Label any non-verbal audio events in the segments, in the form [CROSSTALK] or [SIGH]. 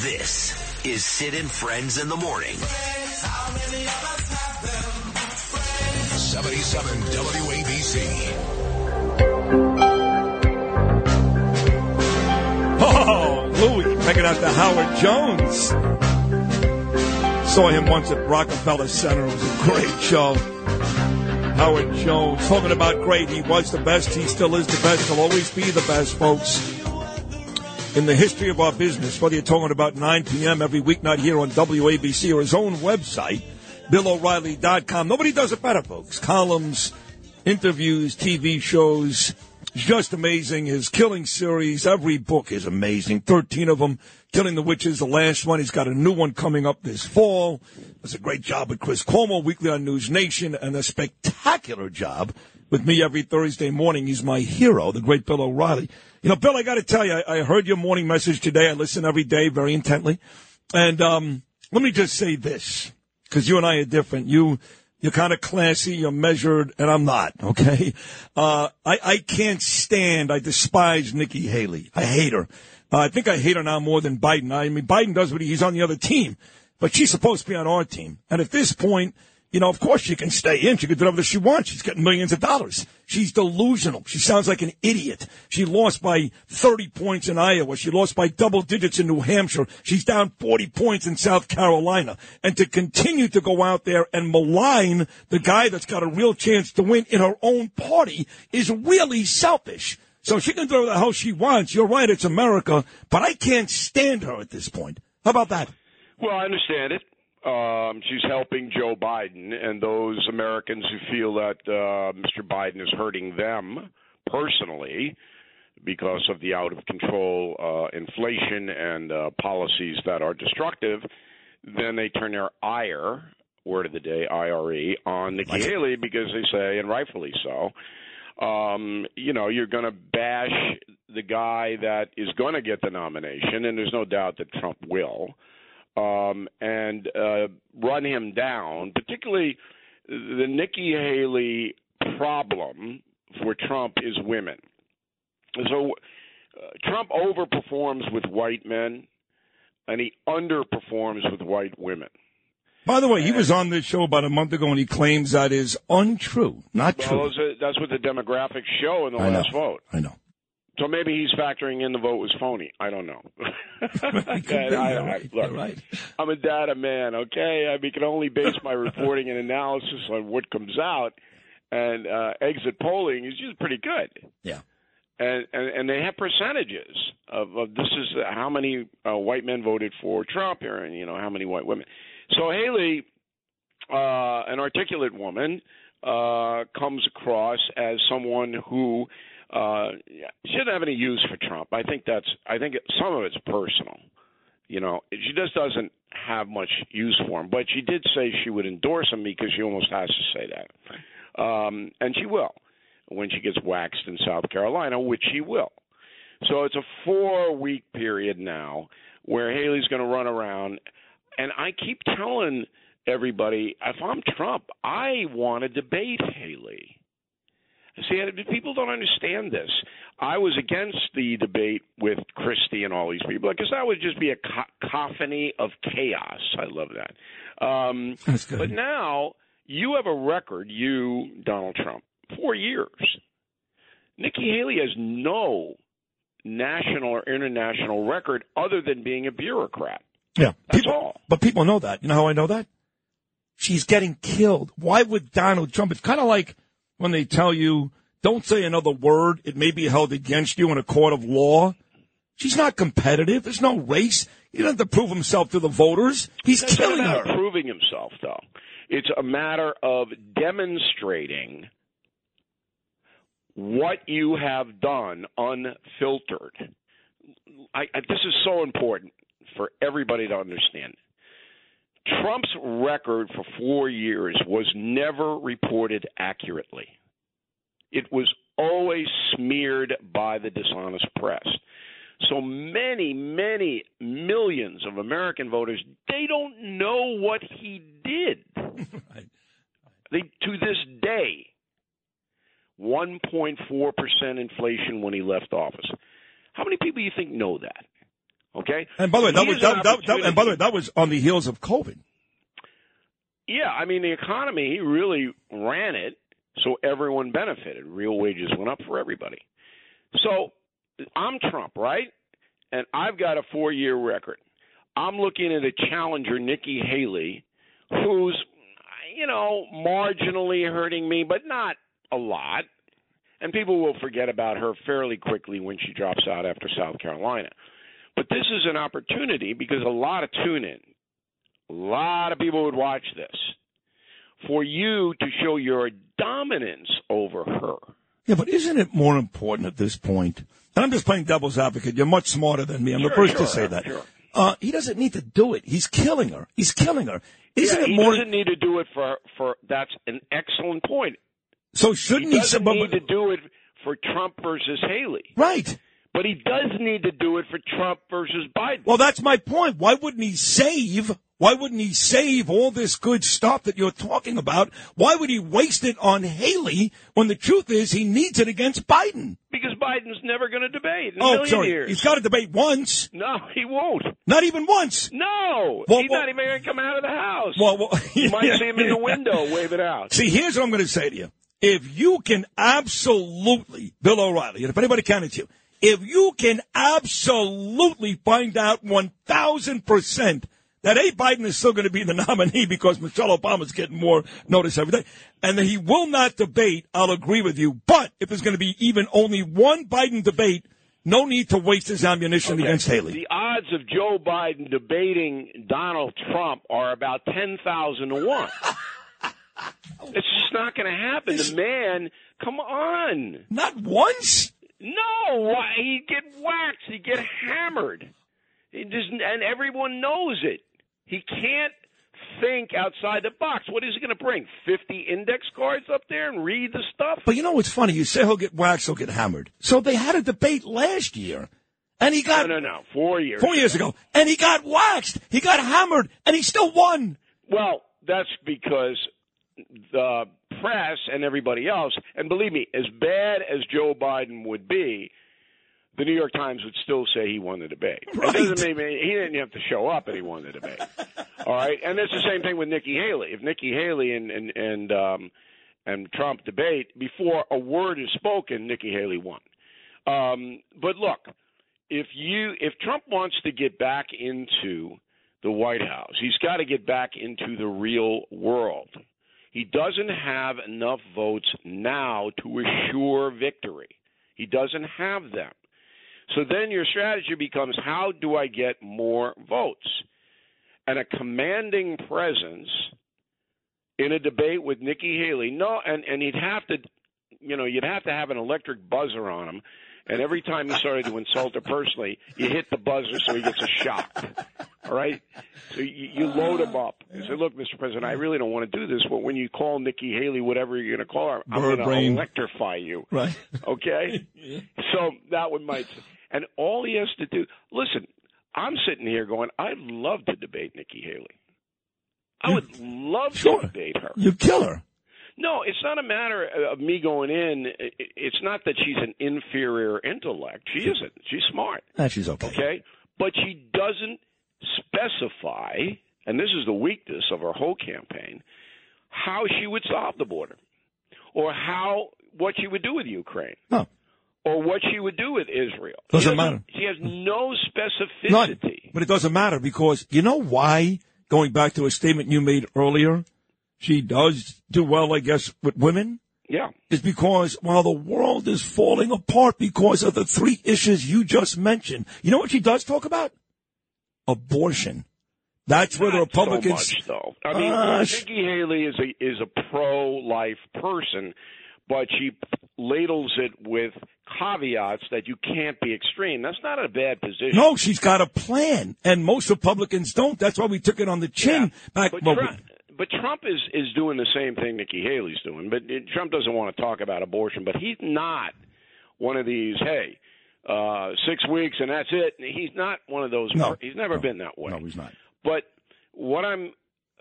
This is Sid and Friends in the Morning. 77 WABC. Oh, Louis, making out to Howard Jones. Saw him once at Rockefeller Center. It was a great show. Howard Jones talking about great. He was the best. He still is the best. He'll always be the best, folks. In the history of our business, whether you're talking about 9 p.m. every weeknight here on WABC or his own website, BillO'Reilly.com. Nobody does it better, folks. Columns, interviews, TV shows. Just amazing. His killing series, every book is amazing. 13 of them. Killing the Witches, the last one. He's got a new one coming up this fall. Does a great job with Chris Cuomo, weekly on News Nation, and a spectacular job with me every Thursday morning. He's my hero, the great Bill O'Reilly. You know, Bill, I got to tell you, I, I heard your morning message today. I listen every day very intently. And um, let me just say this, because you and I are different. You you're kind of classy, you're measured, and I'm not, okay? Uh, I, I can't stand, I despise Nikki Haley. I hate her. Uh, I think I hate her now more than Biden. I mean, Biden does what he, he's on the other team, but she's supposed to be on our team. And at this point, you know, of course she can stay in. She can do whatever she wants. She's getting millions of dollars. She's delusional. She sounds like an idiot. She lost by 30 points in Iowa. She lost by double digits in New Hampshire. She's down 40 points in South Carolina. And to continue to go out there and malign the guy that's got a real chance to win in her own party is really selfish. So she can throw the hell she wants. You're right. It's America, but I can't stand her at this point. How about that? Well, I understand it. Um, she's helping Joe Biden and those Americans who feel that uh, Mr. Biden is hurting them personally because of the out of control uh, inflation and uh, policies that are destructive. Then they turn their ire, word of the day, IRE, on Nikki Like. Haley because they say, and rightfully so, um, you know, you're going to bash the guy that is going to get the nomination, and there's no doubt that Trump will, um, and uh, run him down. Particularly, the Nikki Haley problem for Trump is women. So uh, Trump overperforms with white men, and he underperforms with white women. By the way, he was on this show about a month ago and he claims that is untrue, not Well, true. that's what the demographics show in the I know. last vote. I know. So maybe he's factoring in the vote was phony. I don't know. [LAUGHS] I, I, [LAUGHS] look, right. I'm a data man, okay? I mean, can only base my reporting and analysis on what comes out, and uh, exit polling is usually pretty good. Yeah. And, and and they have percentages of, of this is how many uh, white men voted for Trump here, and you know how many white women. So Haley, uh, an articulate woman, uh, comes across as someone who uh, shouldn't have any use for Trump. I think that's I think some of it's personal. You know, she just doesn't have much use for him. But she did say she would endorse him because she almost has to say that, um, and she will when she gets waxed in South Carolina, which she will. So it's a four-week period now where Haley's going to run around, and I keep telling everybody, if I'm Trump, I want to debate Haley. See, people don't understand this. I was against the debate with Christie and all these people because that would just be a cacophony of chaos. I love that. Um, That's good. But now you have a record, you, Donald Trump, four years. Nikki Haley has no national or international record other than being a bureaucrat. Yeah. That's people, all. But people know that. You know how I know that? She's getting killed. Why would Donald Trump? It's kind of like when they tell you, don't say another word. It may be held against you in a court of law. She's not competitive. There's no race. He doesn't have to prove himself to the voters. He's not killing about her. proving himself, though. It's a matter of demonstrating what you have done unfiltered. I, I, this is so important for everybody to understand. Trump's record for four years was never reported accurately. It was always smeared by the dishonest press. So many, many millions of American voters, they don't know what he did. [LAUGHS] They, to this day, 1.4% inflation when he left office. How many people do you think know that? Okay. And by the way, that was that, that, that, and by the way, that was on the heels of COVID. Yeah, I mean the economy. He really ran it so everyone benefited. Real wages went up for everybody. So I'm Trump, right? And I've got a four-year record. I'm looking at a challenger, Nikki Haley, who's you know marginally hurting me, but not a lot. And people will forget about her fairly quickly when she drops out after South Carolina. But this is an opportunity because a lot of tune in, a lot of people would watch this for you to show your dominance over her. Yeah, but isn't it more important at this point? And I'm just playing devil's advocate. You're much smarter than me. I'm the Sure, first to say that. sure. Uh, he doesn't need to do it. He's killing her. He's killing her. Isn't yeah, it more? he doesn't need to do it for for. That's an excellent point. so He shouldn't he? doesn't but- need to do it for Trump versus Haley, right. But he does need to do it for Trump versus Biden. Well, that's my point. Why wouldn't he save? Why wouldn't he save all this good stuff that you're talking about? Why would he waste it on Haley when the truth is he needs it against Biden? because Biden's never going to debate in a Oh, million sorry. years. He's got to debate once. no, he won't. Not even once. No, Well, he's well- not even going to come out of the house. Well, well [LAUGHS] you might see him in the window wave it out. See, here's what I'm going to say to you. If you can absolutely, Bill O'Reilly, and if anybody can, it's you. If you can absolutely find out 1,000% that A. Biden is still going to be the [LAUGHS] nominee because Michelle Obama's getting more notice every day, and that he will not debate, I'll agree with you. But if there's going to be even only one Biden debate, no need to waste his ammunition Okay. against Haley. The odds of Joe Biden debating Donald Trump are about 10,000 to 1. [LAUGHS] it's just not going to happen. The man, come on. Not once? No, why- he'd get waxed. He'd get hammered. He and everyone knows it. He can't think outside the box. What is he going to bring? 50 index cards up there and read the stuff? But you know what's funny? You say he'll get waxed, he'll get hammered. So they had a debate last year, and he No, got no, no. Four years. four years ago, and he got waxed. He got hammered, and he still won. Well, that's because the press and everybody else, and believe me, as bad as Joe Biden would be, the New York Times would still say he won the debate. Right. It doesn't mean he didn't have to show up and he won the debate. All right, and it's the same thing with Nikki Haley. If Nikki Haley and and and um, and Trump debate before a word is spoken, Nikki Haley won. Um, but look, if you if Trump wants to get back into the White House, he's got to get back into the real world. He doesn't have enough votes now to assure victory. He doesn't have them. So then your strategy becomes how do I get more votes? And a commanding presence in a debate with Nikki Haley. No, and and he'd have to, you know, you'd have to have an electric buzzer on him. And every time you started to insult her personally, you hit the buzzer so he gets a shock. All right? So you, you load him up. You say, look, Mr. President, I really don't want to do this, but when you call Nikki Haley, whatever you're going to call her, I'm going to electrify you. Right. Okay? [LAUGHS] So that one might. And all he has to do, listen, I'm sitting here going, I'd love to debate Nikki Haley. I would love Sure. to debate her. You kill her. No, it's not a matter of me going in. It's not that she's an inferior intellect. She isn't. She's smart. Ah, she's okay. Okay? But she doesn't specify, and this is the weakness of her whole campaign, how she would solve the border or how what she would do with Ukraine No, or what she would do with Israel. Doesn't She matter. She has no none. specificity. But it doesn't matter because you know why? Going back to a statement you made earlier, she does do well, I guess, with women. Yeah. is because while the world is falling apart because of the three issues you just mentioned, you know what she does talk about? Abortion. That's where the Republicans. So much, though. I mean, ah, sh- Nikki Haley is a is a pro life person, but she ladles it with caveats that you can't be extreme. That's not a bad position. no, she's got a plan, and most Republicans don't. That's why we took it on the chin Yeah. back. But well, Trump, but Trump is is doing the same thing Nikki Haley's doing. But uh, Trump doesn't want to talk about abortion. But he's not one of these. Hey, uh, six weeks and that's it. He's not one of those. No. he's never No. been that way. no, he's not. But what I'm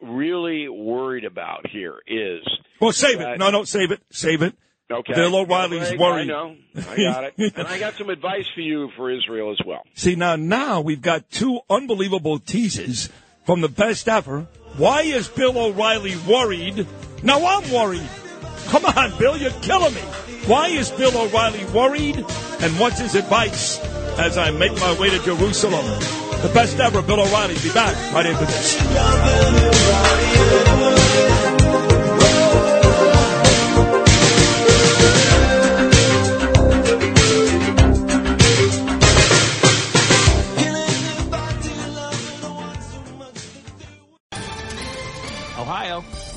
really worried about here is Well, save it. No, no, save it. Save it. Okay. Bill O'Reilly's Greg, worried. I know. I got it. [LAUGHS] and I got some advice for you for Israel as well. See, now, now we've got two unbelievable teases from the best ever. Why is Bill O'Reilly worried? Now I'm worried. Come on, Bill, you're killing me. Why is Bill O'Reilly worried? And what's his advice as I make my way to Jerusalem? The best ever, Bill O'Reilly. Be back right after this.